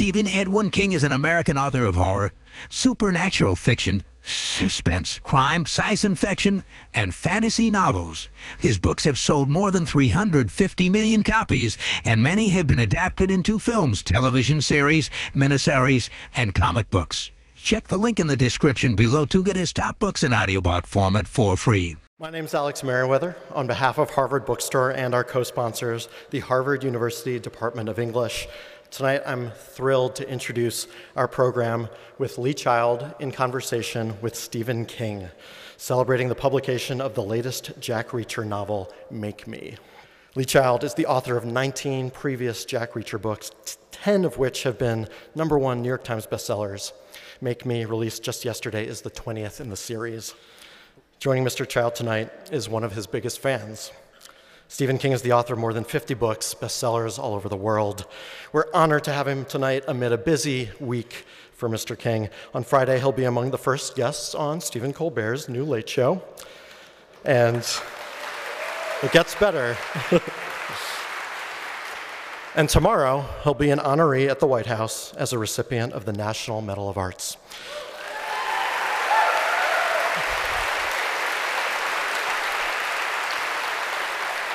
Stephen Edwin King is an American author of horror, supernatural fiction, suspense, crime, science fiction, and fantasy novels. His books have sold more than 350 million copies, and many have been adapted into films, television series, miniseries, and comic books. Check the link in the description below to get his top books in audiobook format for free. My name is Alex Merriweather. On behalf of Harvard Bookstore and our co sponsors, the Harvard University Department of English, tonight I'm thrilled to introduce our program with Lee Child in conversation with Stephen King, celebrating the publication of the latest Jack Reacher novel, Make Me. Lee Child is the author of 19 previous Jack Reacher books, 10 of which have been number one New York Times bestsellers. Make Me, released just yesterday, is the 20th in the series. Joining Mr. Child tonight is one of his biggest fans. Stephen King is the author of more than 50 books, bestsellers all over the world. We're honored to have him tonight amid a busy week for Mr. King. On Friday, he'll be among the first guests on Stephen Colbert's new Late Show. And it gets better. And tomorrow, he'll be an honoree at the White House as a recipient of the National Medal of Arts.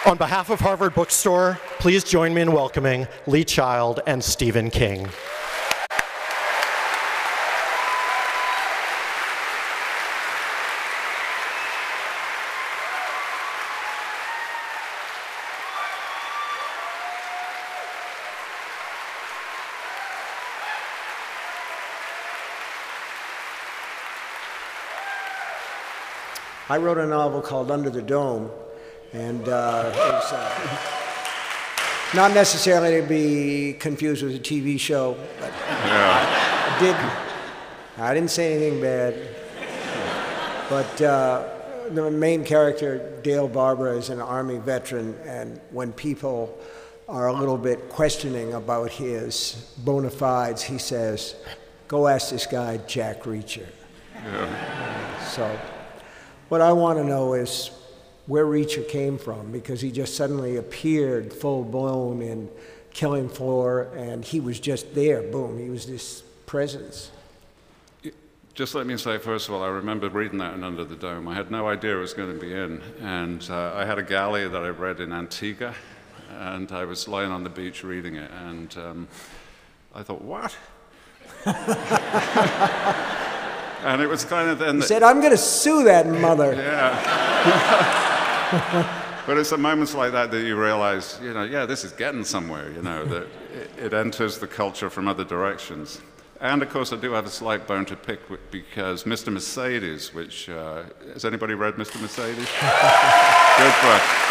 On behalf of Harvard Bookstore, please join me in welcoming Lee Child and Stephen King. I wrote a novel called Under the Dome, and uh, it was uh, not necessarily to be confused with a TV show, but yeah. I, did. I didn't say anything bad, but uh, the main character, Dale Barbara, is an Army veteran, and when people are a little bit questioning about his bona fides, he says, "Go ask this guy, Jack Reacher." Yeah. So. What I want to know is where Reacher came from because he just suddenly appeared full blown in Killing Floor and he was just there. Boom, he was this presence. Just let me say, first of all, I remember reading that in Under the Dome. I had no idea it was going to be in. And uh, I had a galley that I read in Antigua, and I was lying on the beach reading it. And um, I thought, what? and it was kind of then. He said, "I'm going to sue that mother." Yeah. but it's at moments like that that you realize, you know, yeah, this is getting somewhere. You know, that it, it enters the culture from other directions. And of course, I do have a slight bone to pick because Mr. Mercedes, which uh, has anybody read Mr. Mercedes? Good book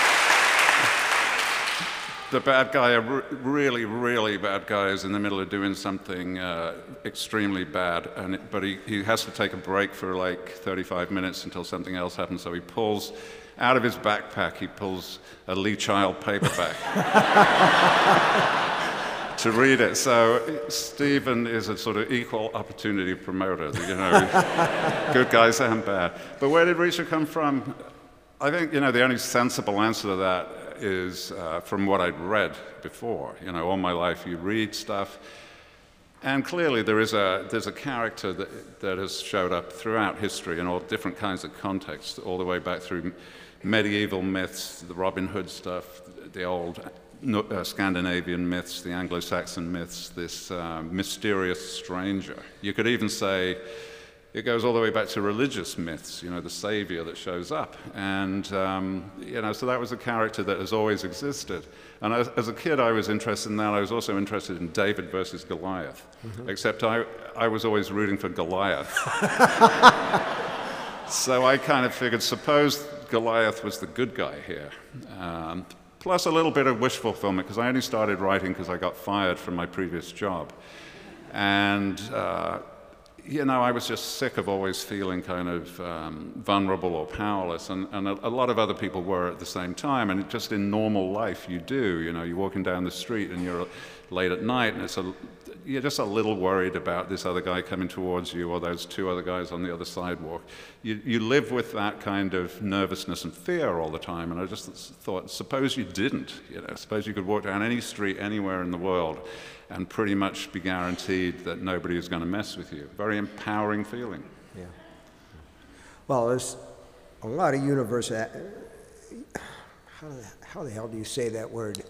the bad guy, a really, really bad guy, is in the middle of doing something uh, extremely bad, and it, but he, he has to take a break for like 35 minutes until something else happens. So he pulls out of his backpack, he pulls a Lee Child paperback to read it. So Stephen is a sort of equal opportunity promoter, you know, good guys and bad. But where did Reacher come from? I think, you know, the only sensible answer to that is uh, from what I'd read before. You know, all my life you read stuff. And clearly there is a, there's a character that, that has showed up throughout history in all different kinds of contexts, all the way back through medieval myths, the Robin Hood stuff, the old uh, Scandinavian myths, the Anglo-Saxon myths, this uh, mysterious stranger. You could even say it goes all the way back to religious myths, you know, the savior that shows up. And, um, you know, so that was a character that has always existed. And as, as, a kid, I was interested in that. I was also interested in David versus Goliath, mm-hmm. except I, I was always rooting for Goliath. so I kind of figured, suppose Goliath was the good guy here. Um, plus a little bit of wish fulfillment, because I only started writing because I got fired from my previous job. And, uh, you know, I was just sick of always feeling kind of um, vulnerable or powerless, and, and a, a, lot of other people were at the same time. And just in normal life, you do. You know, you're walking down the street and you're late at night, and it's a, you're just a little worried about this other guy coming towards you or those two other guys on the other sidewalk. You, you live with that kind of nervousness and fear all the time. And I just thought, suppose you didn't. You know, suppose you could walk down any street anywhere in the world and pretty much be guaranteed that nobody is going to mess with you. Very empowering feeling. Yeah. Well, there's a lot of universal. Uh, how how the hell do you say that word?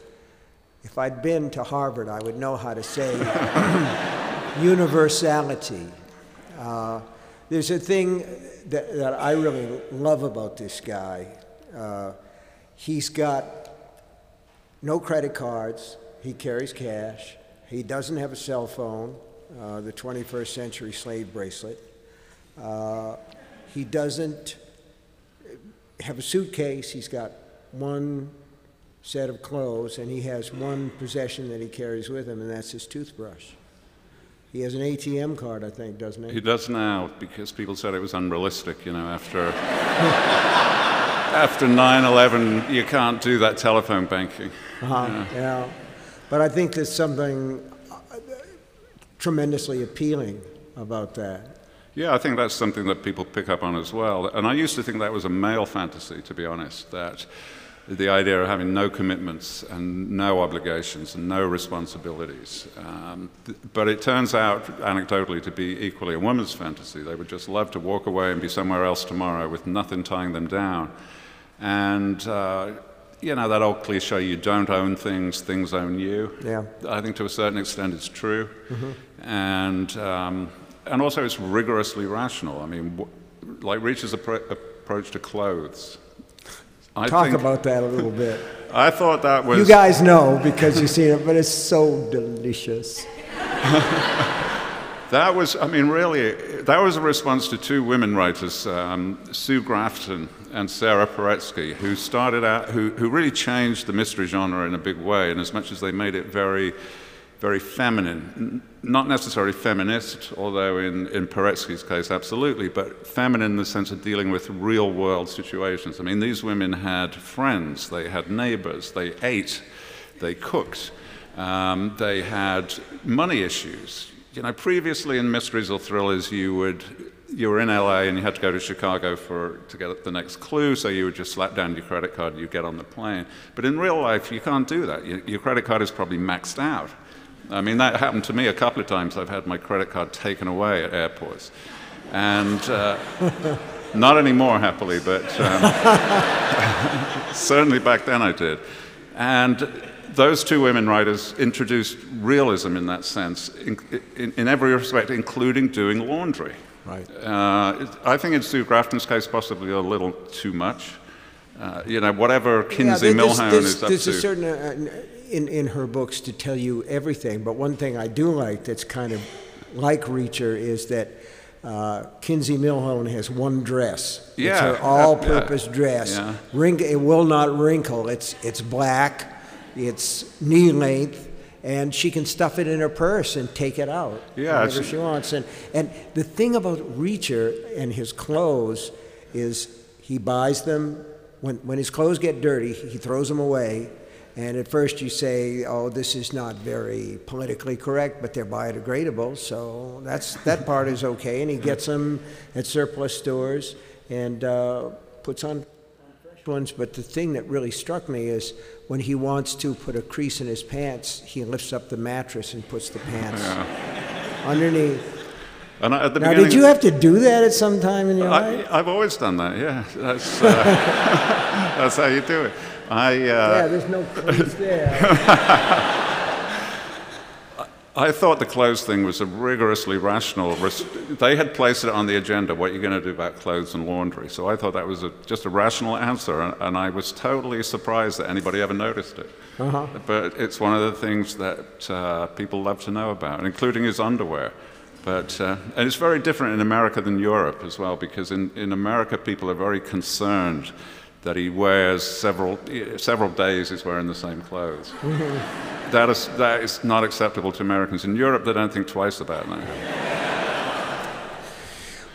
If I'd been to Harvard, I would know how to say universality. Uh, there's a thing that, that I really love about this guy. Uh, he's got no credit cards, he carries cash, he doesn't have a cell phone, uh, the 21st century slave bracelet. Uh, he doesn't have a suitcase, he's got one set of clothes, and he has one possession that he carries with him, and that's his toothbrush. He has an ATM card, I think, doesn't he? He does now because people said it was unrealistic, you know, after. after 9 11, you can't do that telephone banking. Uh-huh, yeah. yeah. But I think there's something uh, tremendously appealing about that. Yeah, I think that's something that people pick up on as well. And I used to think that was a male fantasy, to be honest, that the idea of having no commitments and no obligations and no responsibilities. Um, th- but it turns out, anecdotally, to be equally a woman's fantasy. They would just love to walk away and be somewhere else tomorrow with nothing tying them down. And, uh, you know, that old cliche, you don't own things, things own you. Yeah. I think to a certain extent it's true. Mm-hmm. And, um, and also it's rigorously rational. I mean, w- like Reacher's appro- approach to clothes. I Talk about that a little bit. I thought that was. You guys know because you've seen it, but it's so delicious. that was, I mean, really, that was a response to two women writers, um, Sue Grafton and Sarah Paretsky, who started out, who, who really changed the mystery genre in a big way, in as much as they made it very very feminine, not necessarily feminist, although in, in Paretsky's case, absolutely, but feminine in the sense of dealing with real world situations. I mean, these women had friends, they had neighbors, they ate, they cooked, um, they had money issues. You know, previously in mysteries or thrillers, you would you were in LA and you had to go to Chicago for, to get the next clue, so you would just slap down your credit card and you get on the plane. But in real life, you can't do that. Your, your credit card is probably maxed out. I mean, that happened to me a couple of times. I've had my credit card taken away at airports. And uh, not anymore, happily, but um, certainly back then I did. And those two women writers introduced realism in that sense, in, in, in every respect, including doing laundry. Right. Uh, I think in Sue Grafton's case, possibly a little too much. Uh, you know, whatever Kinsey yeah, Millhone is up there's to. A certain, uh, in, in her books to tell you everything. But one thing I do like that's kind of like Reacher is that uh, Kinsey Millhone has one dress. Yeah, it's her all-purpose yeah. dress. Yeah. Wrink, it will not wrinkle. It's it's black. It's knee length. And she can stuff it in her purse and take it out yeah, whenever she wants. And, and the thing about Reacher and his clothes is he buys them, when, when his clothes get dirty, he throws them away and at first you say, oh, this is not very politically correct, but they're biodegradable, so that's, that part is okay. And he gets them at surplus stores and uh, puts on fresh ones. But the thing that really struck me is when he wants to put a crease in his pants, he lifts up the mattress and puts the pants yeah. underneath. And at the now, did you have to do that at some time in your I, life? I've always done that, yeah. That's, uh, that's how you do it. I, uh, yeah, there's no clothes there. I thought the clothes thing was a rigorously rational. they had placed it on the agenda. What are you going to do about clothes and laundry? So I thought that was a, just a rational answer, and I was totally surprised that anybody ever noticed it. Uh-huh. But it's one of the things that uh, people love to know about, including his underwear. But, uh, and it's very different in America than Europe as well, because in, in America people are very concerned that he wears several, several days he's wearing the same clothes. That, is, that is not acceptable to Americans. In Europe, they don't think twice about that.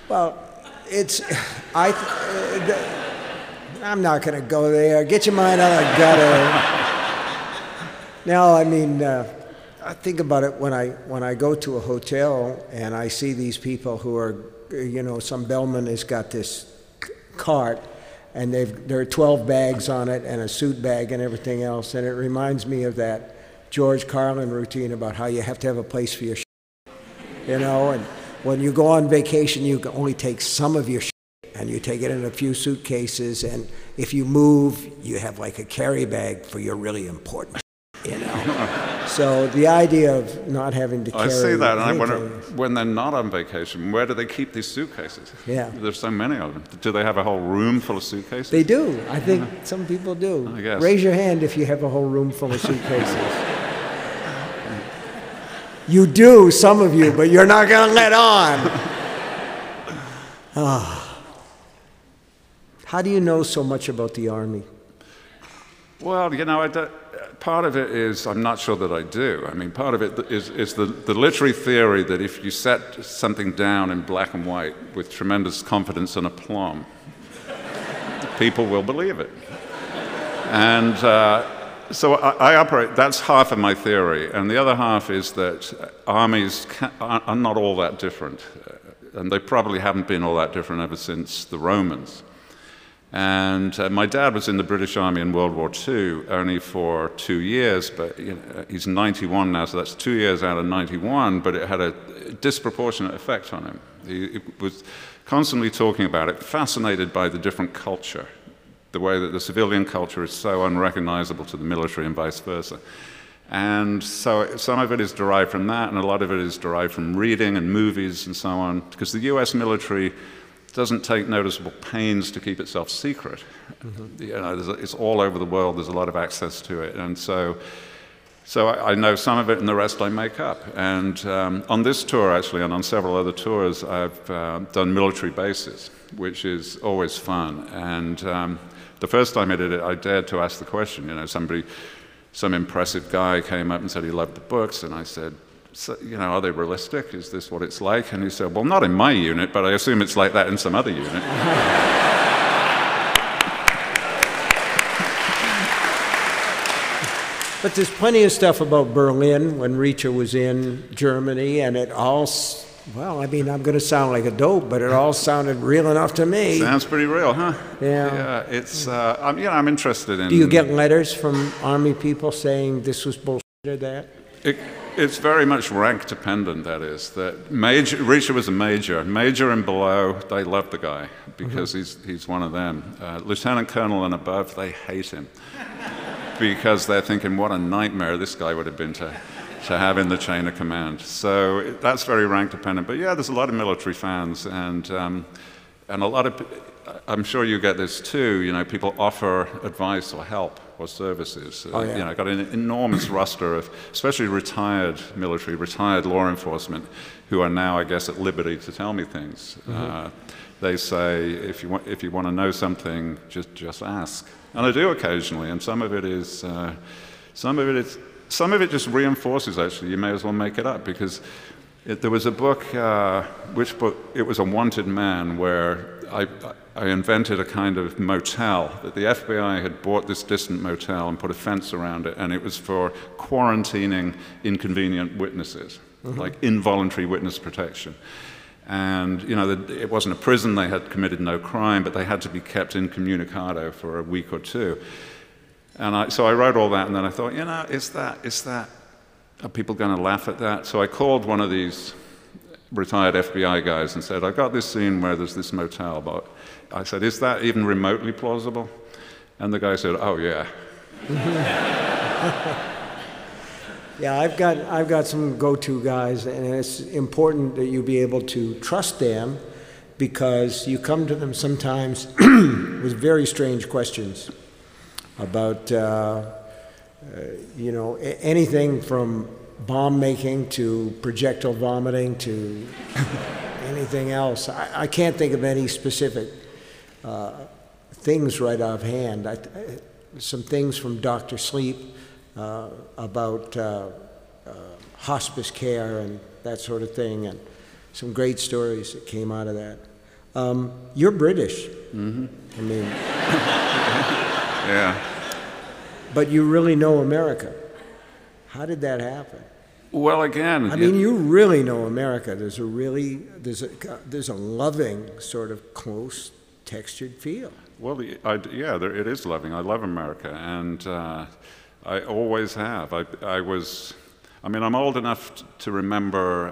Well, it's, I, uh, I'm not going to go there. Get your mind out of the gutter. now, I mean, uh, I think about it when I, when I go to a hotel and I see these people who are, you know, some bellman has got this cart and they've, there are 12 bags on it and a suit bag and everything else. And it reminds me of that George Carlin routine about how you have to have a place for your shit, you know, and when you go on vacation, you can only take some of your shit, and you take it in a few suitcases, and if you move, you have like a carry bag for your really important you know. so the idea of not having to carry I see that, and I wonder when they're not on vacation, where do they keep these suitcases? Yeah. There's so many of them. Do they have a whole room full of suitcases? They do. I think some people do. I guess. Raise your hand if you have a whole room full of suitcases. you do, some of you, but you're not going to let on. Ah. How do you know so much about the Army? Well, you know, I don't- part of it is I'm not sure that I do. I mean, part of it is, is the, the literary theory that if you set something down in black and white with tremendous confidence and aplomb, people will believe it. And uh, so I, I operate, that's half of my theory. And the other half is that armies ca are, are not all that different. And they probably haven't been all that different ever since the Romans. And uh, my dad was in the British Army in World War II only for two years, but you know, he's 91 now, so that's two years out of 91, but it had a disproportionate effect on him. He was constantly talking about it, fascinated by the different culture, the way that the civilian culture is so unrecognizable to the military and vice versa. And so some of it is derived from that, and a lot of it is derived from reading and movies and so on, because the US military doesn't take noticeable pains to keep itself secret. You know, a, it's all over the world, there's a lot of access to it. And so, so I, I know some of it, and the rest I make up. And um, on this tour, actually, and on several other tours, I've uh, done military bases, which is always fun. And um, the first time I did it, I dared to ask the question. You know, somebody, some impressive guy came up and said he loved the books, and I said, so, you know, are they realistic? Is this what it's like? And he said, well, not in my unit, but I assume it's like that in some other unit. But there's plenty of stuff about Berlin when Reacher was in Germany, and it all well, I mean, I'm going to sound like a dope, but it all sounded real enough to me. Sounds pretty real, huh? Yeah. Yeah, it's, uh, I'm, you know, I'm interested in. Do you get letters from Army people saying this was bullshit or that? It, it's very much rank dependent, that is. That major, Reacher was a major. Major and below, they love the guy because he's, he's one of them. Uh, Lieutenant colonel and above, they hate him because they're thinking, what a nightmare this guy would have been to, to have in the chain of command. So it- that's very rank dependent. But yeah, there's a lot of military fans and, um, and a lot of, I'm sure you get this too, you know, people offer advice or help or services. Uh, Oh, yeah. You know, got an enormous roster of, especially retired military, retired law enforcement, who are now, I guess, at liberty to tell me things. Uh, they say, if you, want, if you want to know something, just, just ask. And I do occasionally, and some of it is, uh, some of it is, some of it just reinforces, actually, you may as well make it up, because it, there was a book, uh, which book, it was A Wanted Man, where I, I invented a kind of motel that the FBI had bought this distant motel and put a fence around it, and it was for quarantining inconvenient witnesses, mm-hmm. like involuntary witness protection. And you know, the, it wasn't a prison; they had committed no crime, but they had to be kept incommunicado for a week or two. And I, so I wrote all that, and then I thought, you know, is that is that are people going to laugh at that? So I called one of these retired FBI guys and said, I've got this scene where there's this motel, but I said, is that even remotely plausible? And the guy said, oh, yeah. Yeah, I've got, I've got some go-to guys, and it's important that you be able to trust them because you come to them sometimes with very strange questions about, uh, uh, you know, anything from bomb making to projectile vomiting to anything else. I, I can't think of any specific uh, things right offhand. I, I- some things from Dr. Sleep uh, about uh, uh, hospice care and that sort of thing, and some great stories that came out of that. Um, you're British. Mm-hmm. I mean, Yeah. but you really know America. How did that happen? Well, again, I mean, you really know America. There's a really there's a there's a loving sort of close textured feel. Well, I, yeah, there, it is loving. I love America, and uh, I always have. I, I was, I mean, I'm old enough t- to remember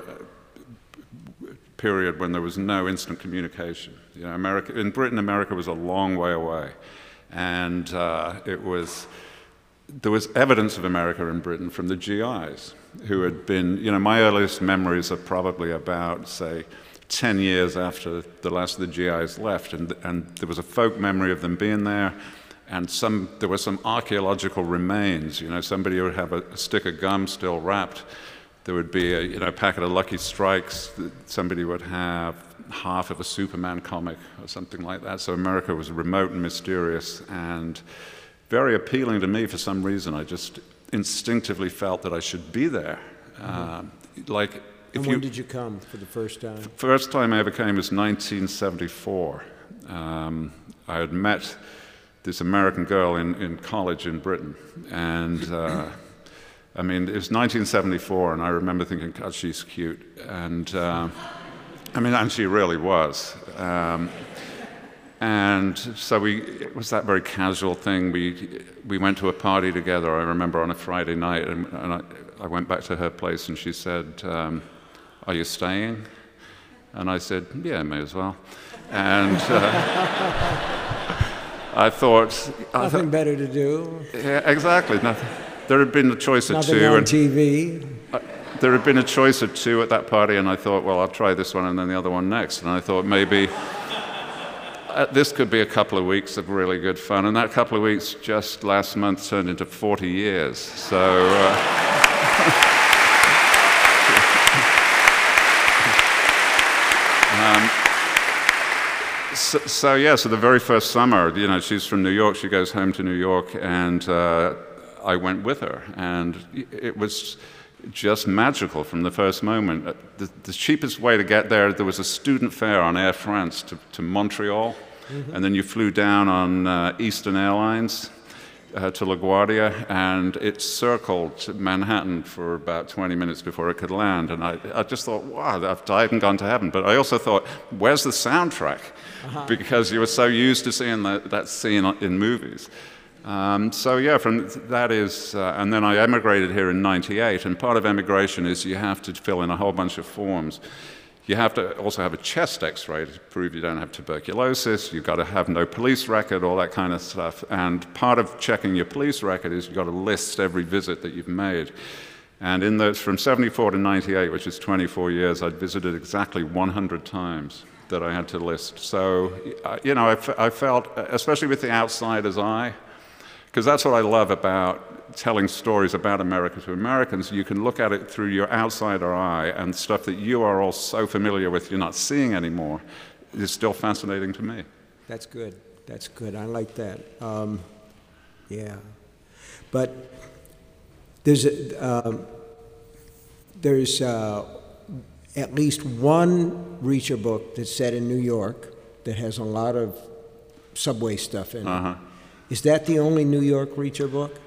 a period when there was no instant communication. You know, America, in Britain, America was a long way away. And uh, it was, there was evidence of America in Britain from the GIs who had been, you know, my earliest memories are probably about, say, 10 years after the last of the GIs left, and, and there was a folk memory of them being there, and some, there were some archaeological remains. You know, somebody would have a, a stick of gum still wrapped. There would be a you know, packet of Lucky Strikes. Somebody would have half of a Superman comic or something like that. So America was remote and mysterious and very appealing to me for some reason. I just instinctively felt that I should be there. Mm-hmm. Uh, like and when you, did you come for the first time? First time I ever came was 1974. Um, I had met this American girl in, in college in Britain, and uh, I mean, it was 1974, and I remember thinking, God, she's cute. And uh, I mean, and she really was. Um, and so we, it was that very casual thing. We, we went to a party together, I remember, on a Friday night, and, and I, I, went back to her place, and she said, um, are you staying? And I said, Yeah, may as well. And uh, I thought. Nothing I thought, better to do. Yeah, exactly. Nothing. There had been a choice of Nothing two. on and TV. I, there had been a choice of two at that party, and I thought, well, I'll try this one and then the other one next. And I thought maybe uh, this could be a couple of weeks of really good fun. And that couple of weeks just last month turned into 40 years. So. Uh, Um, so, so, yeah, so the very first summer, you know, she's from New York. She goes home to New York, and uh, I went with her, and it was just magical from the first moment. Uh, the, the, cheapest way to get there, there was a student fare on Air France to, to Montreal, mm-hmm. and then you flew down on uh, Eastern Airlines uh, to LaGuardia, and it circled Manhattan for about 20 minutes before it could land. And I, I just thought, wow, I've died and gone to heaven. But I also thought, where's the soundtrack? Uh-huh. Because you were so used to seeing that, that scene in movies. Um, so yeah, from that is, uh, and then I emigrated here in '98. And part of emigration is you have to fill in a whole bunch of forms. You have to also have a chest x ray to prove you don't have tuberculosis. You've got to have no police record, all that kind of stuff. And part of checking your police record is you've got to list every visit that you've made. And in those, from 74 to 98, which is 24 years, I'd visited exactly 100 times that I had to list. So, uh, you know, I, I felt, especially with the outsider's eye, because that's what I love about telling stories about America to Americans, you can look at it through your outsider eye, and stuff that you are all so familiar with, you're not seeing anymore, is still fascinating to me. That's good. That's good. I like that. Um, yeah. But there's, a, um, there's uh, at least one Reacher book that's set in New York that has a lot of subway stuff in it. Uh-huh. Is that the only New York Reacher book?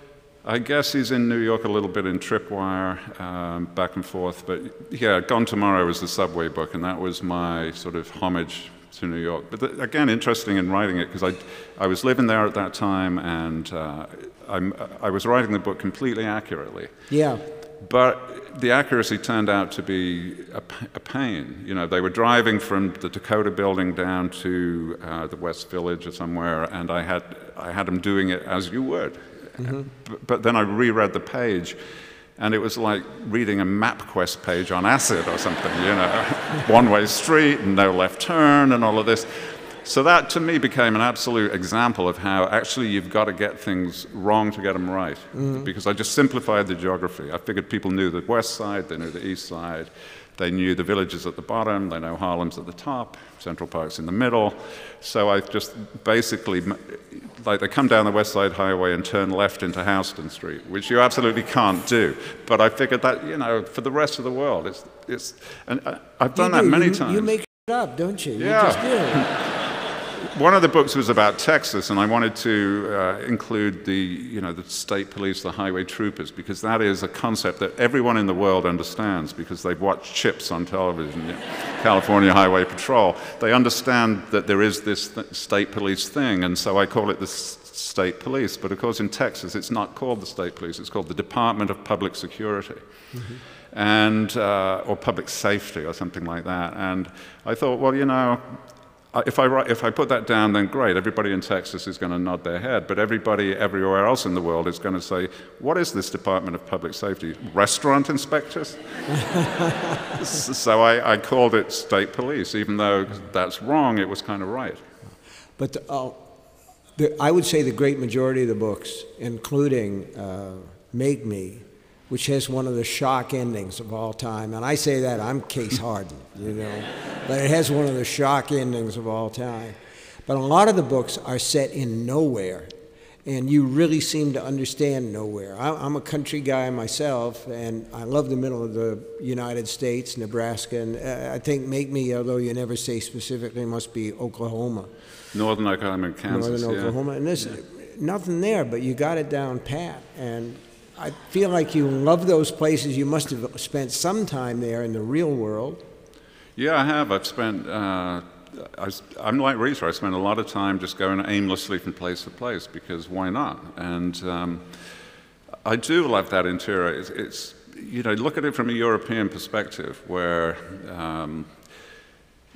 I guess he's in New York a little bit in Tripwire, um, back and forth. But yeah, Gone Tomorrow was the subway book, and that was my sort of homage to New York. But again, interesting in writing it because I, I was living there at that time, and uh, i was writing the book completely accurately. Yeah. But the accuracy turned out to be a, a, pain. You know, they were driving from the Dakota building down to uh, the West Village or somewhere, and I had, I had them doing it as you would. Mm-hmm. But, but then I reread the page, and it was like reading a MapQuest page on acid or something, you know, one way street and no left turn and all of this. So that to me became an absolute example of how actually you've got to get things wrong to get them right. Mm-hmm. Because I just simplified the geography. I figured people knew the west side, they knew the east side, they knew the villages at the bottom, they know Harlem's at the top, Central Park's in the middle. So I just basically like they come down the West Side Highway and turn left into Houston Street, which you absolutely can't do. But I figured that, you know, for the rest of the world, it's, it's and uh, I've done you that do. many you, times. You make it up, don't you? Yeah. You just do. one of the books was about Texas, and I wanted to uh, include the, you know, the state police, the highway troopers, because that is a concept that everyone in the world understands because they've watched CHiPs on television, you know, California Highway Patrol. They understand that there is this th- state police thing, and so I call it the state police. But of course, in Texas, it's not called the state police, it's called the Department of Public Security. Mm-hmm. And, uh, or public safety or something like that. And I thought, well, you know, if I, write, if I put that down, then great. Everybody in Texas is going to nod their head. But everybody everywhere else in the world is going to say, What is this Department of Public Safety? Restaurant inspectors? so I, I, called it state police, even though that's wrong, it was kind of right. But uh, the, I would say the great majority of the books, including uh, Make Me, which has one of the shock endings of all time. And I say that, I'm case hardened, you know. but it has one of the shock endings of all time. But a lot of the books are set in nowhere. And you really seem to understand nowhere. I'm a country guy myself, and I love the middle of the United States, Nebraska, and uh, I think Make Me, although you never say specifically, must be Oklahoma. Northern Oklahoma and Kansas. Northern Oklahoma, yeah. and there's yeah. nothing there, but you got it down pat. And I feel like you love those places. You must have spent some time there in the real world. Yeah, I have. I've spent. Uh, I, am like Reacher. I spend a lot of time just going aimlessly from place to place because why not? And um, I do love that interior. It's, it's, you know, look at it from a European perspective, where um,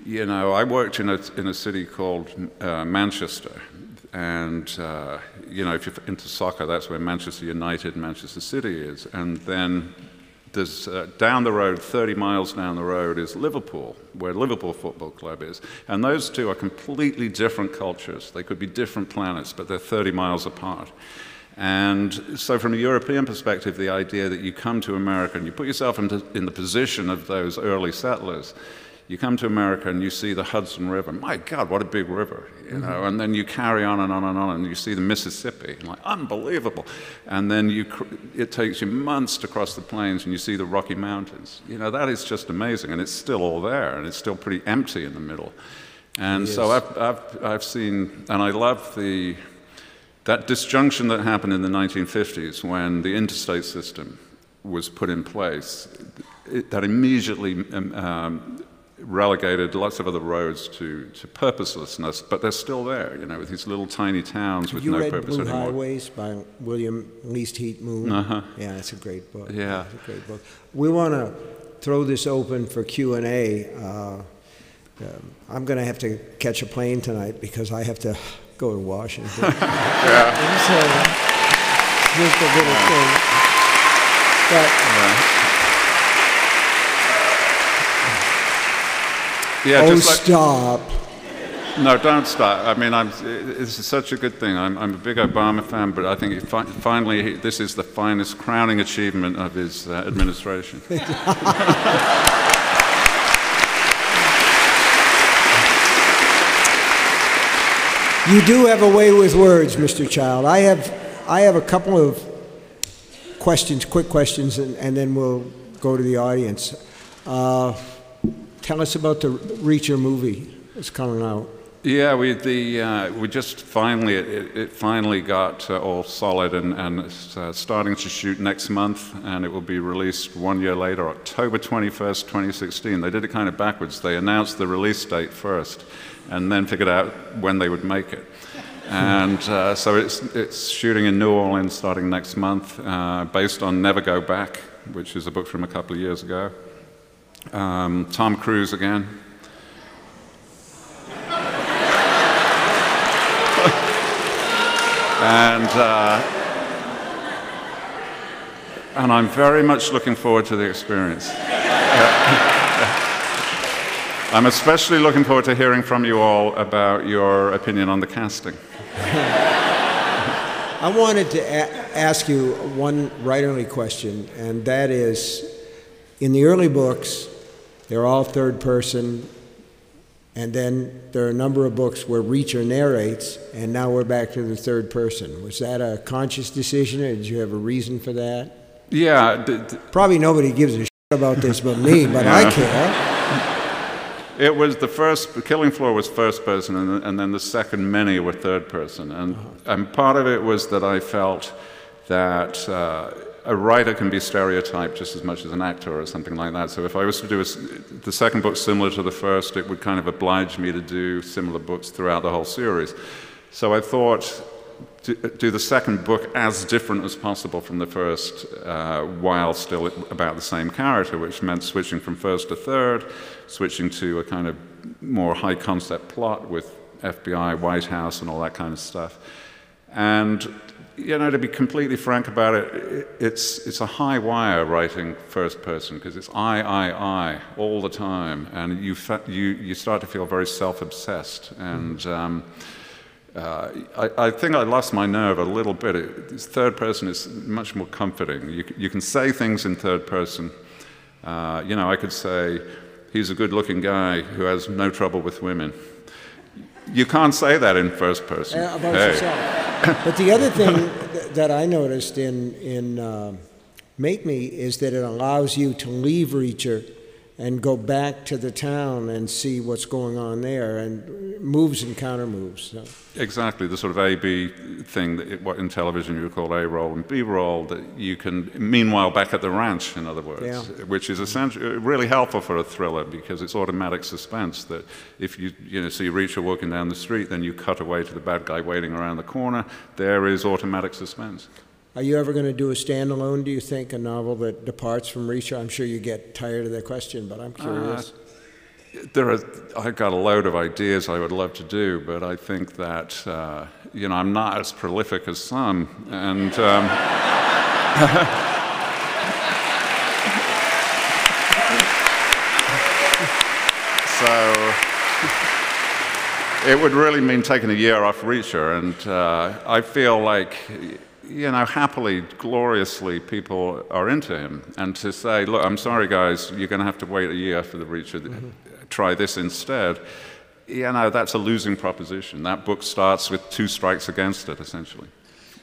you know, I worked in a in a city called uh, Manchester, and, uh, you know, if you're into soccer, that's where Manchester United, Manchester City is. And then there's uh, down the road, 30 miles down the road, is Liverpool, where Liverpool Football Club is. And those two are completely different cultures. They could be different planets, but they're 30 miles apart. And so, from a European perspective, the idea that you come to America and you put yourself in the position of those early settlers you come to America and you see the Hudson River. My God, what a big river, you know. Mm-hmm. And then you carry on and on and on, and you see the Mississippi, like unbelievable. And then you, it takes you months to cross the plains, and you see the Rocky Mountains. You know, that is just amazing, and it's still all there, and it's still pretty empty in the middle. And so I've, I've, I've seen, and I love the that disjunction that happened in the 1950s when the interstate system was put in place. It, that immediately um, um, relegated lots of other roads to, to purposelessness, but they're still there, you know, with these little tiny towns Have with no purpose Blue anymore. Highways by William Least Heat Moon? Uh-huh. Yeah, it's a great book. Yeah. It's a great book. We want to throw this open for Q&A. Uh, um, I'm going to have to catch a plane tonight because I have to go to Washington. yeah. So, just a little thing. But, yeah. Yeah, oh, just like, stop. No, don't stop. I mean, I'm, it's such a good thing. I'm, I'm a big Obama fan, but I think fi- finally he, this is the finest crowning achievement of his uh, administration. you do have a way with words, Mr. Child. I have, I have a couple of questions, quick questions, and, and then we'll go to the audience. Uh, Tell us about the Reacher movie that's coming out. Yeah, we the uh, we just finally it, it finally got uh, all solid and and it's uh, starting to shoot next month and it will be released one year later, October 21st, 2016. They did it kind of backwards. They announced the release date first, and then figured out when they would make it. And uh, so it's it's shooting in New Orleans starting next month, uh, based on Never Go Back, which is a book from a couple of years ago. Um, Tom Cruise again. and, uh, and I'm very much looking forward to the experience. I'm especially looking forward to hearing from you all about your opinion on the casting. I wanted to a- ask you one writerly question, and that is in the early books, they're all third person. And then there are a number of books where Reacher narrates, and now we're back to the third person. Was that a conscious decision, or did you have a reason for that? Yeah. Probably nobody gives a shit about this but me, but yeah. I care. It was the first, Killing Floor was first person, and, and then the second many were third person. And, uh-huh. and part of it was that I felt that. Uh, a writer can be stereotyped just as much as an actor or something like that. So if I was to do a, the second book similar to the first, it would kind of oblige me to do similar books throughout the whole series. So I thought to do the second book as different as possible from the first, uh, while still about the same character, which meant switching from first to third, switching to a kind of more high concept plot with FBI, White House, and all that kind of stuff. And you know, to be completely frank about it, it's, it's a high wire writing first person because it's I, I, I all the time. And you, you, you start to feel very self obsessed. And um, uh, I, I, think I lost my nerve a little bit. It, third person is much more comforting. You, you can say things in third person. Uh, you know, I could say, he's a good looking guy who has no trouble with women. You can't say that in first person. Uh, about hey. yourself. but the other thing that I noticed in, in uh, Make Me is that it allows you to leave Reacher and go back to the town and see what's going on there and moves and counter moves. So. Exactly, the sort of A B thing, that what in television you would call A roll and B roll, that you can, meanwhile, back at the ranch, in other words, yeah. which is essentially really helpful for a thriller because it's automatic suspense. That if you, you know, see Reacher walking down the street, then you cut away to the bad guy waiting around the corner, there is automatic suspense. Are you ever going to do a standalone, do you think, a novel that departs from Reacher? I'm sure you get tired of that question, but I'm curious. Uh, there are, I've got a load of ideas I would love to do, but I think that, uh, you know, I'm not as prolific as some. And. Um, so it would really mean taking a year off Reacher, and uh, I feel like you know, happily, gloriously, people are into him. And to say, look, I'm sorry, guys, you're going to have to wait a year for the Reacher, mm-hmm. try this instead, you know, that's a losing proposition. That book starts with two strikes against it, essentially.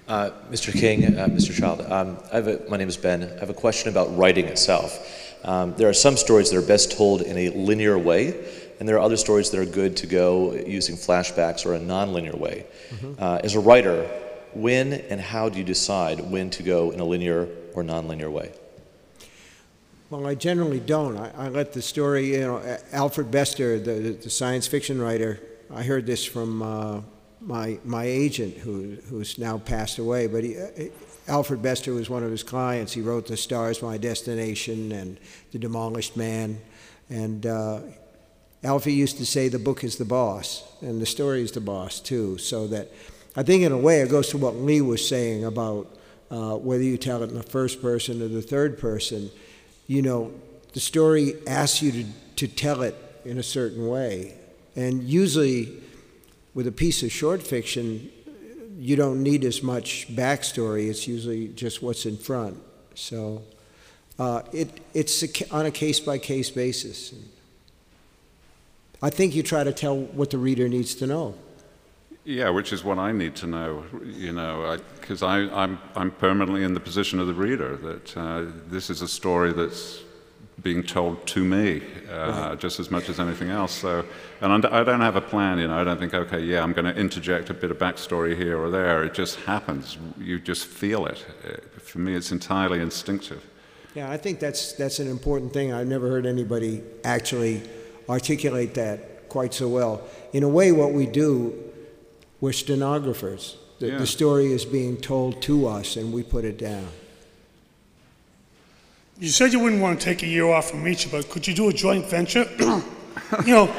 Uh, Mr. King, uh, Mr. Child, um, a, my name is Ben. I have a question about writing itself. Um, there are some stories that are best told in a linear way, and there are other stories that are good to go using flashbacks or a nonlinear way. Mm-hmm. Uh, as a writer, when and how do you decide when to go in a linear or nonlinear way? Well, I generally don't. I, I let the story, you know, Alfred Bester, the, the science fiction writer, I heard this from uh, my, my agent who, who's now passed away, but he, uh, Alfred Bester was one of his clients. He wrote The Stars My Destination and The Demolished Man. And uh, Alfie used to say the book is the boss, and the story is the boss, too, so that I think, in a way, it goes to what Lee was saying about uh, whether you tell it in the first person or the third person. You know, the story asks you to, to tell it in a certain way. And usually, with a piece of short fiction, you don't need as much backstory. It's usually just what's in front. So uh, it, it's a, on a case by case basis. I think you try to tell what the reader needs to know. Yeah, which is what I need to know, you know, because I, am I'm permanently in the position of the reader, that uh, this is a story that's being told to me uh, right. just as much as anything else. So, and I don't have a plan, you know, I don't think, okay, yeah, I'm going to interject a bit of backstory here or there. It just happens. You just feel it. For me, it's entirely instinctive. Yeah, I think that's, that's an important thing. I've never heard anybody actually articulate that quite so well. In a way, what we do we're stenographers. The, yeah. the story is being told to us, and we put it down. You said you wouldn't want to take a year off from Reacher, but could you do a joint venture? you know,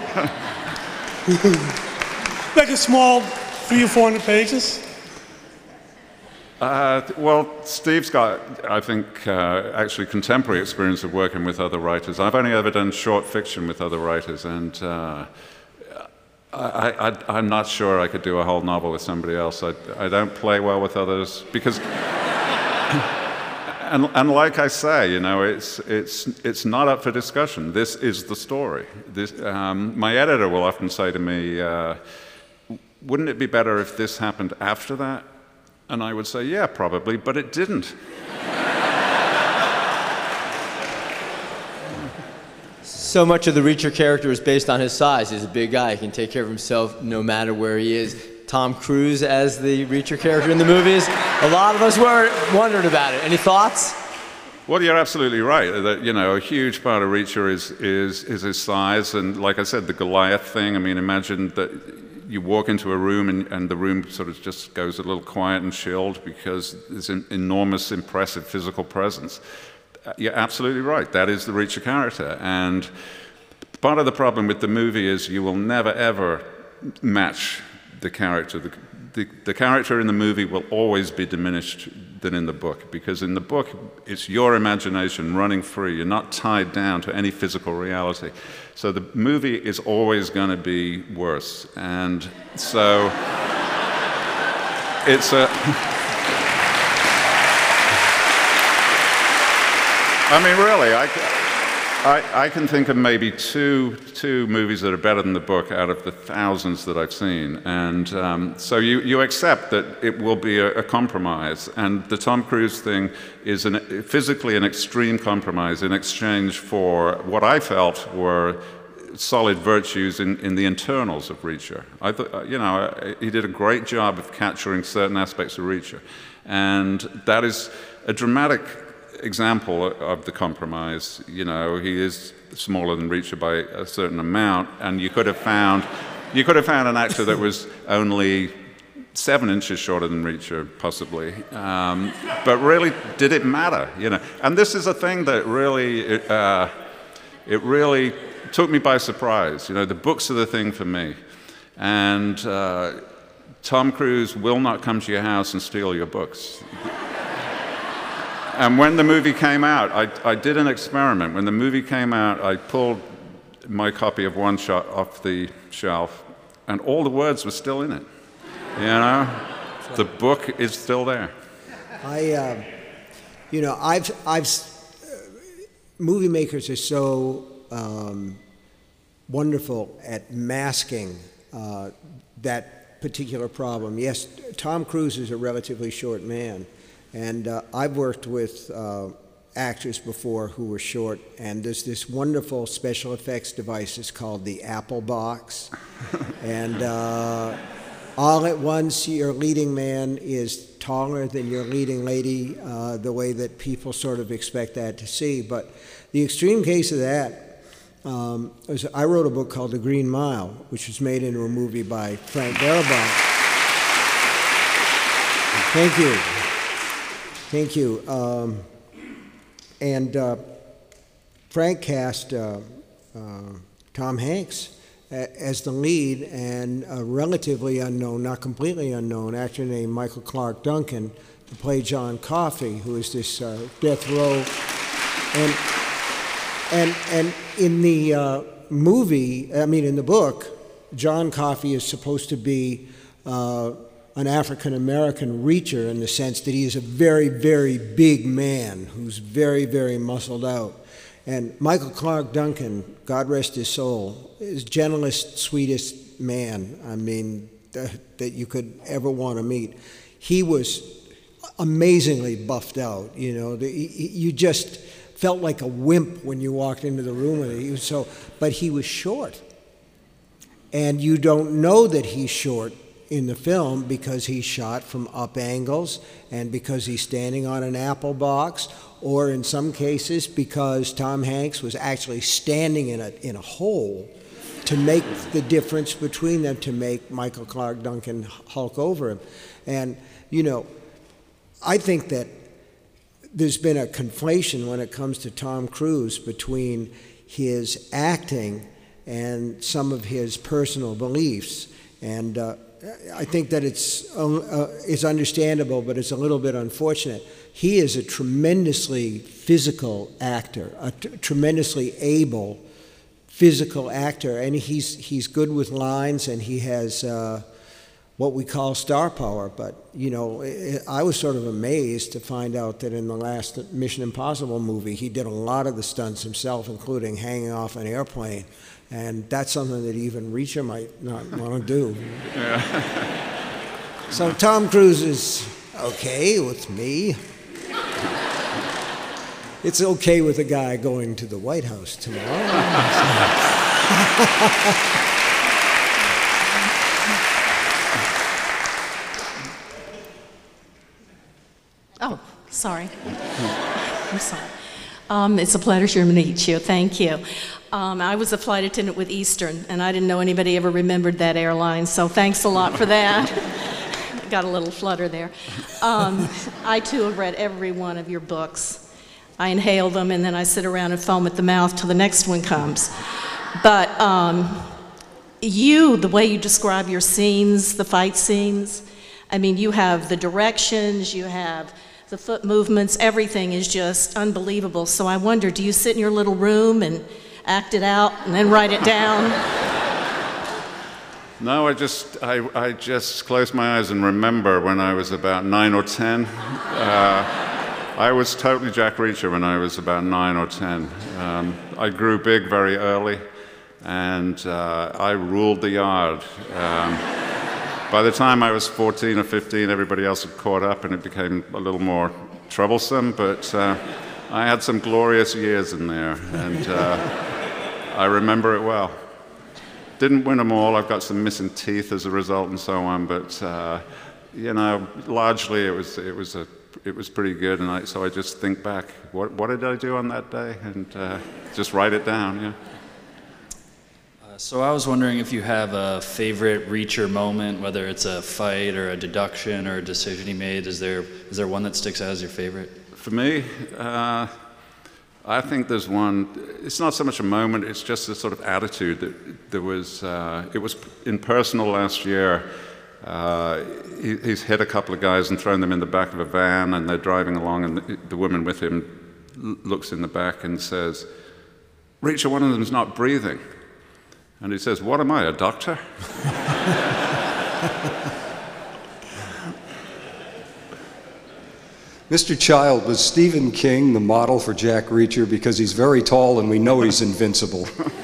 like a small three or four hundred pages? Uh, well, Steve's got, I think, uh, actually contemporary experience of working with other writers. I've only ever done short fiction with other writers, and uh, I, am not sure I could do a whole novel with somebody else. I, I don't play well with others because, and, and like I say, you know, it's, it's, it's not up for discussion. This is the story. This, um, my editor will often say to me, uh, wouldn't it be better if this happened after that? And I would say, yeah, probably, but it didn't. So much of the Reacher character is based on his size. He's a big guy. He can take care of himself no matter where he is. Tom Cruise as the Reacher character in the movies. A lot of us were wondered about it. Any thoughts? Well, you're absolutely right. Uh, that you know, a huge part of Reacher is is is his size, and like I said, the Goliath thing. I mean, imagine that you walk into a room and, and the room sort of just goes a little quiet and chilled because there's an enormous, impressive physical presence. You're absolutely right. That is the Reacher character. And part of the problem with the movie is you will never, ever match the character. The, the, the character in the movie will always be diminished than in the book because in the book it's your imagination running free. You're not tied down to any physical reality. So the movie is always going to be worse. And so it's a. I mean, really, I, I, I, can think of maybe two, two movies that are better than the book out of the thousands that I've seen. And um, so you, you accept that it will be a, a, compromise. And the Tom Cruise thing is an, physically an extreme compromise in exchange for what I felt were solid virtues in, in the internals of Reacher. I thought, you know, he did a great job of capturing certain aspects of Reacher. And that is a dramatic example of the compromise. You know, he is smaller than Reacher by a certain amount, and you could have found, you could have found an actor that was only seven inches shorter than Reacher, possibly. Um, but really, did it matter? You know, and this is a thing that really, uh, it really took me by surprise. You know, the books are the thing for me, and. Uh, Tom Cruise will not come to your house and steal your books. And when the movie came out, I, I did an experiment. When the movie came out, I pulled my copy of One Shot off the shelf, and all the words were still in it. You know, the book is still there. I, uh, you know, I've, I've, uh, movie makers are so um, wonderful at masking uh, that particular problem. Yes, Tom Cruise is a relatively short man. And uh, I've worked with uh, actors before who were short, and there's this wonderful special effects device. It's called the Apple Box. and uh, all at once, your leading man is taller than your leading lady, uh, the way that people sort of expect that to see. But the extreme case of that um, was I wrote a book called The Green Mile, which was made into a movie by Frank Darabont. Thank you. Thank you. Um, and uh, Frank cast uh, uh, Tom Hanks as the lead, and a relatively unknown, not completely unknown, actor named Michael Clarke Duncan to play John Coffey, who is this uh, death row. And, and, and in the uh, movie, I mean, in the book, John Coffey is supposed to be uh, an African American reacher in the sense that he is a very, very big man who's very, very muscled out. And Michael Clarke Duncan, God rest his soul, is gentlest, sweetest man, I mean, that, you could ever want to meet. He was amazingly buffed out, you know. You just felt like a wimp when you walked into the room with him. So, but he was short. And you don't know that he's short in the film because he's shot from up angles and because he's standing on an apple box, or in some cases because Tom Hanks was actually standing in a, in a hole to make the difference between them to make Michael Clarke Duncan hulk over him. And, you know, I think that there's been a conflation when it comes to Tom Cruise between his acting and some of his personal beliefs. And uh, I think that it's, uh, uh, it's understandable, but it's a little bit unfortunate. He is a tremendously physical actor, a tremendously able physical actor, and he's, he's good with lines and he has uh, what we call star power. But, you know, I was sort of amazed to find out that in the last Mission Impossible movie, he did a lot of the stunts himself, including hanging off an airplane. And that's something that even Reacher might not want to do. Yeah. so Tom Cruise is okay with me. It's okay with a guy going to the White House tomorrow. oh, sorry. I'm sorry. Um, it's a pleasure to meet you. Thank you. Um, I was a flight attendant with Eastern, and I didn't know anybody ever remembered that airline, so thanks a lot for that. Got a little flutter there. Um, I too have read every one of your books. I inhale them, and then I sit around and foam at the mouth till the next one comes. But um, you, the way you describe your scenes, the fight scenes, I mean, you have the directions, you have the foot movements, everything is just unbelievable. So I wonder, do you sit in your little room and act it out and then write it down? No, I just, I, I just close my eyes and remember when I was about nine or ten. Uh, I was totally Jack Reacher when I was about nine or ten. Um, I grew big very early, and uh, I ruled the yard. Um, by the time I was 14 or 15, everybody else had caught up and it became a little more troublesome, but uh, I had some glorious years in there, and uh, I remember it well. Didn't win them all, I've got some missing teeth as a result and so on, but uh, you know, largely it was, it was, a, it was pretty good, and I, so I just think back, what, what did I do on that day? And uh, just write it down, yeah. So I was wondering if you have a favorite Reacher moment, whether it's a fight or a deduction or a decision he made. Is there is there one that sticks out as your favorite? For me, uh, I think there's one. It's not so much a moment; it's just a sort of attitude that there was. Uh, it was in personal last year. Uh, he, he's hit a couple of guys and thrown them in the back of a van, and they're driving along, and the, the woman with him looks in the back and says, "Reacher, one of them's not breathing." And he says, What am I, a doctor? Mr. Child, was Stephen King the model for Jack Reacher because he's very tall and we know he's invincible?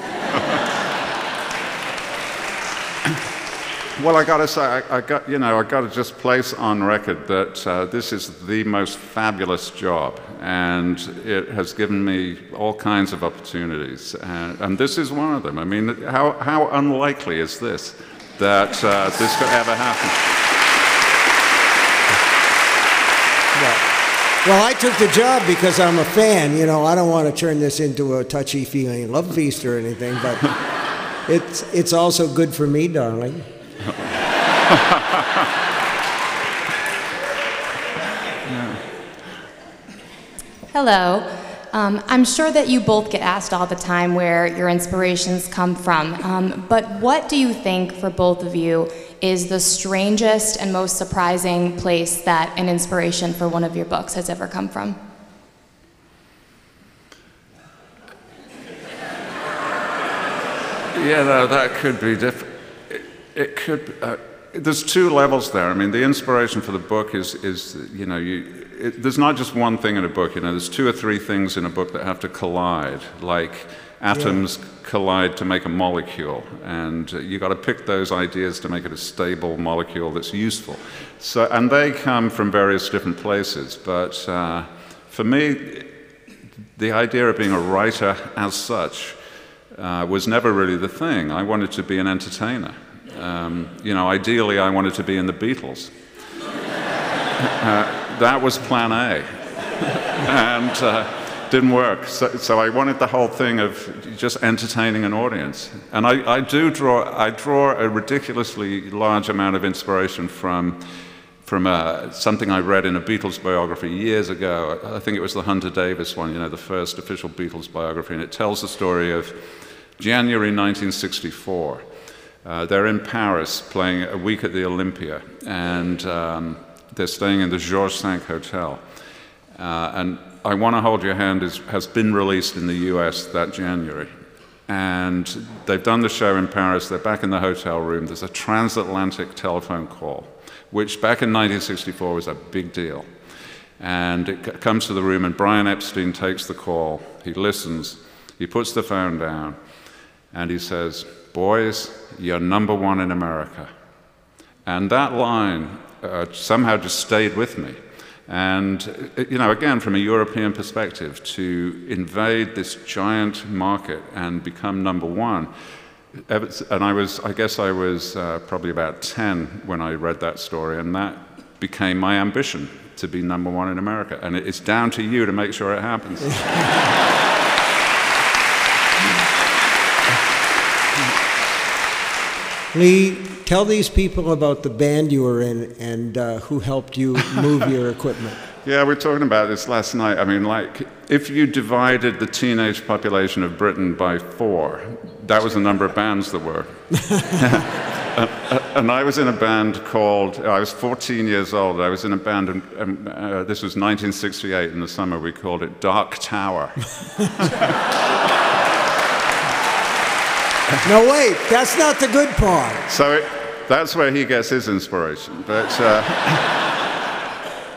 Well, I got to say, I, I, got you know, I got to just place on record that uh, this is the most fabulous job, and it has given me all kinds of opportunities, and, and this is one of them. I mean, how how unlikely is this that uh, this could ever happen? Well, I took the job because I'm a fan. You know, I don't want to turn this into a touchy feeling love feast or anything, but it's it's also good for me, darling. Hello. Um, I'm sure that you both get asked all the time where your inspirations come from, um, but what do you think for both of you is the strangest and most surprising place that an inspiration for one of your books has ever come from? Yeah, no, that could be different. It, it, could. Uh, there's two levels there. I mean, the inspiration for the book is, is you know, you, it, there's not just one thing in a book. You know, there's two or three things in a book that have to collide, like atoms yeah. collide to make a molecule, and uh, you got to pick those ideas to make it a stable molecule that's useful. So, and they come from various different places. But uh, for me, the idea of being a writer as such uh, was never really the thing. I wanted to be an entertainer. Um, you know, ideally, I wanted to be in the Beatles. uh, that was plan A. and uh, didn't work. So, so, I wanted the whole thing of just entertaining an audience. And I, I do draw, I draw a ridiculously large amount of inspiration from, from uh, something I read in a Beatles biography years ago. I think it was the Hunter Davies one, you know, the first official Beatles biography. And it tells the story of January 1964. Uh, they're in Paris playing a week at the Olympia, and um, they're staying in the Georges V Hotel. Uh, and I Want to Hold Your Hand is, has been released in the US that January. And they've done the show in Paris, they're back in the hotel room. There's a transatlantic telephone call, which back in 1964 was a big deal. And it comes to the room, and Brian Epstein takes the call. He listens, he puts the phone down, and he says, Boys, you're number one in America. And that line uh, somehow just stayed with me. And, uh, you know, again, from a European perspective, to invade this giant market and become number one. And I was, I guess I was uh, probably about 10 when I read that story, and that became my ambition to be number one in America. And it's down to you to make sure it happens. Lee, tell these people about the band you were in and uh, who helped you move your equipment. Yeah, we were talking about this last night. I mean, like, if you divided the teenage population of Britain by four, that was the number of bands there were. and I was in a band called, I was 14 years old. I was in a band, and um, uh, this was 1968 in the summer. We called it Dark Tower. no, wait, that's not the good part. So it, that's where he gets his inspiration. But, uh,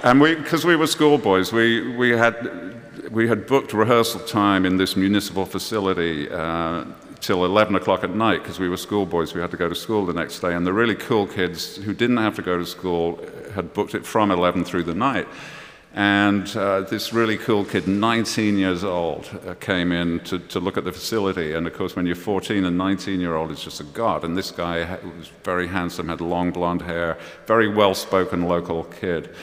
and we, because we were schoolboys, we, we, had, we had booked rehearsal time in this municipal facility uh, till 11 o'clock at night because we were schoolboys. We had to go to school the next day. And the really cool kids who didn't have to go to school had booked it from 11 through the night. And uh, this really cool kid, 19 years old, uh, came in to, to look at the facility. And of course, when you're 14 and 19 year old, it's just a god. And this guy was very handsome, had long blonde hair, very well spoken local kid.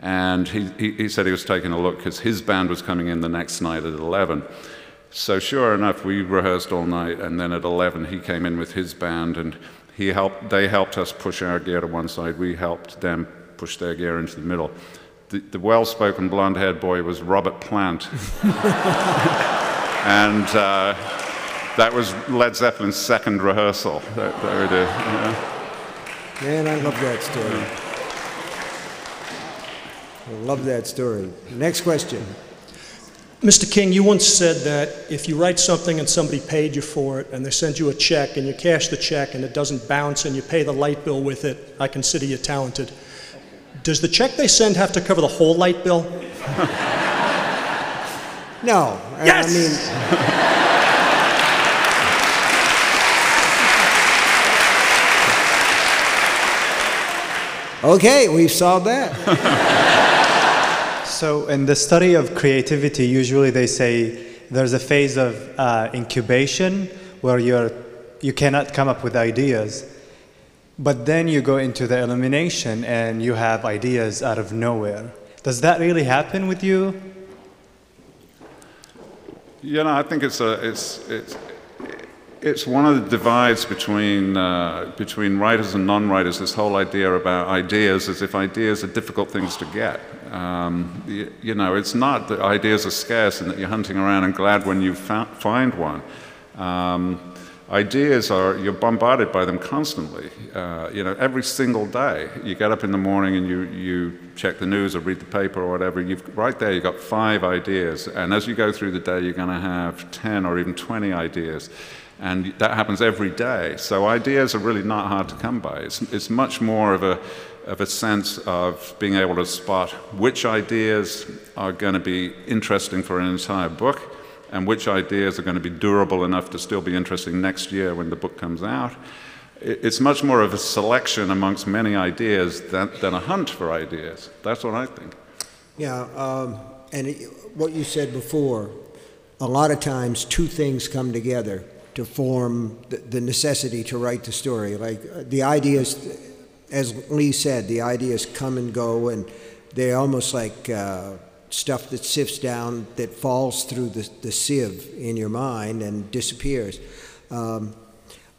And he, he, he said he was taking a look because his band was coming in the next night at 11. So, sure enough, we rehearsed all night. And then at 11, he came in with his band and he helped, they helped us push our gear to one side. We helped them push their gear into the middle the, the well spoken blonde haired boy was Robert Plant. and uh, that was Led Zeppelin's second rehearsal that, that we did. Man, I love that story. I love that story. Next question. Mr. King, you once said that if you write something and somebody paid you for it and they send you a check and you cash the check and it doesn't bounce and you pay the light bill with it, I consider you talented. Does the check they send have to cover the whole light bill? no. Yes! I mean, Okay, we've solved that. so, in the study of creativity, usually they say there's a phase of uh, incubation where you're, you cannot come up with ideas. But then you go into the illumination and you have ideas out of nowhere. Does that really happen with you? You know, I think it's, a, it's, it's, it's one of the divides between, uh, between writers and non writers, this whole idea about ideas as if ideas are difficult things to get. Um, you, you, know, it's not that ideas are scarce and that you're hunting around and glad when you find one. Um, ideas are you're bombarded by them constantly. Uh, you know every single day you get up in the morning and you, you check the news or read the paper or whatever you've right there you've got five ideas. And as you go through the day you're going to have 10 or even 20 ideas. And that happens every day. So ideas are really not hard to come by. It's, it's much more of a of a sense of being able to spot which ideas are going to be interesting for an entire book and which ideas are going to be durable enough to still be interesting next year when the book comes out. It's much more of a selection amongst many ideas than, than a hunt for ideas. That's what I think. Yeah, um, and it, what you said before, a lot of times two things come together to form the, the necessity to write the story. Like uh, the ideas, as Lee said, the ideas come and go, and they're almost like uh, stuff that sifts down, that falls through the, the sieve in your mind and disappears. Um,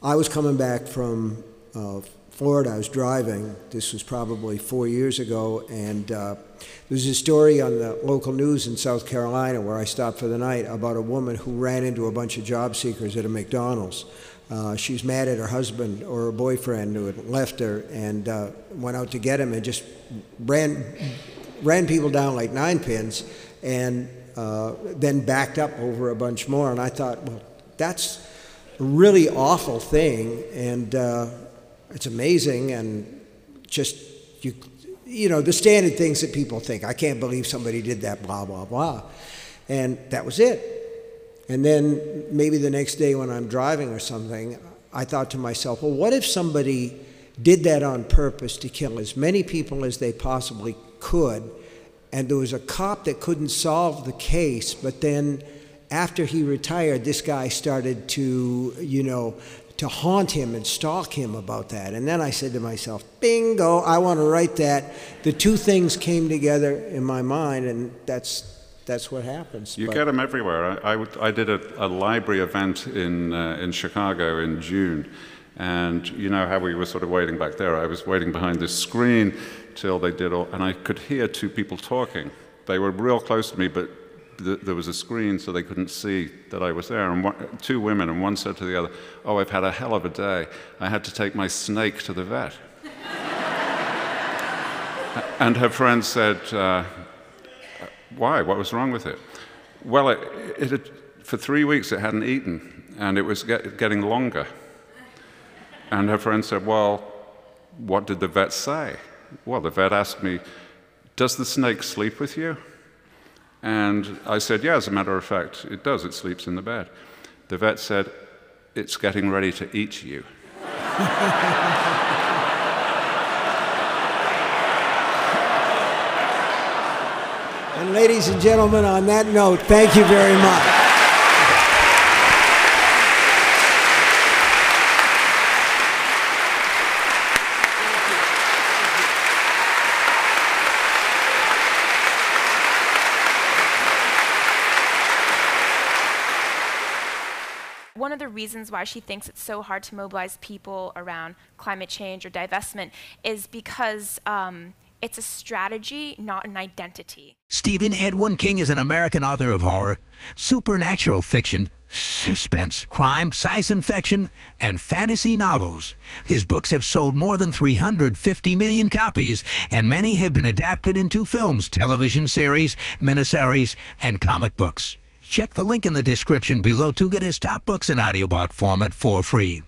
I was coming back from uh, Florida. I was driving. This was probably four years ago, and uh, there was a story on the local news in South Carolina where I stopped for the night about a woman who ran into a bunch of job seekers at a McDonald's. Uh, mad at her husband or her boyfriend who had left her and uh, went out to get him and just ran ran people down like nine pins, and uh, then backed up over a bunch more. And I thought, well, that's a really awful thing, and uh, it's amazing, and just you, you know, the standard things that people think. I can't believe somebody did that, blah blah blah, and that was it. And then maybe the next day when I'm driving or something, I thought to myself, well, what if somebody did that on purpose to kill as many people as they possibly could. And there was a cop that couldn't solve the case, but then after he retired, this guy started to, you know, to haunt him and stalk him about that. And then I said to myself, bingo, I want to write that. The two things came together in my mind, and that's that's what happens. You but get them everywhere. I, I, I did a, a, library event in, uh, in Chicago in June, And you know how we were sort of waiting back there? I was waiting behind this screen till they did all, and I could hear two people talking. They were real close to me, but th- there was a screen so they couldn't see that I was there. And one, two women, and one said to the other, Oh, I've had a hell of a day. I had to take my snake to the vet. and her friend said, uh, Why? What was wrong with it? Well, it, it had, for three weeks it hadn't eaten, and it was get, getting longer. And her friend said, Well, what did the vet say? Well, the vet asked me, Does the snake sleep with you? And I said, Yeah, as a matter of fact, it does. It sleeps in the bed. The vet said, It's getting ready to eat you. And ladies and gentlemen, on that note, thank you very much. Reasons why she thinks it's so hard to mobilize people around climate change or divestment is because um, it's a strategy, not an identity. Stephen Edwin King is an American author of horror, supernatural fiction, suspense, crime, science fiction, and fantasy novels. His books have sold more than 350 million copies, and many have been adapted into films, television series, miniseries, and comic books. Check the link in the description below to get his top books in audiobook format for free.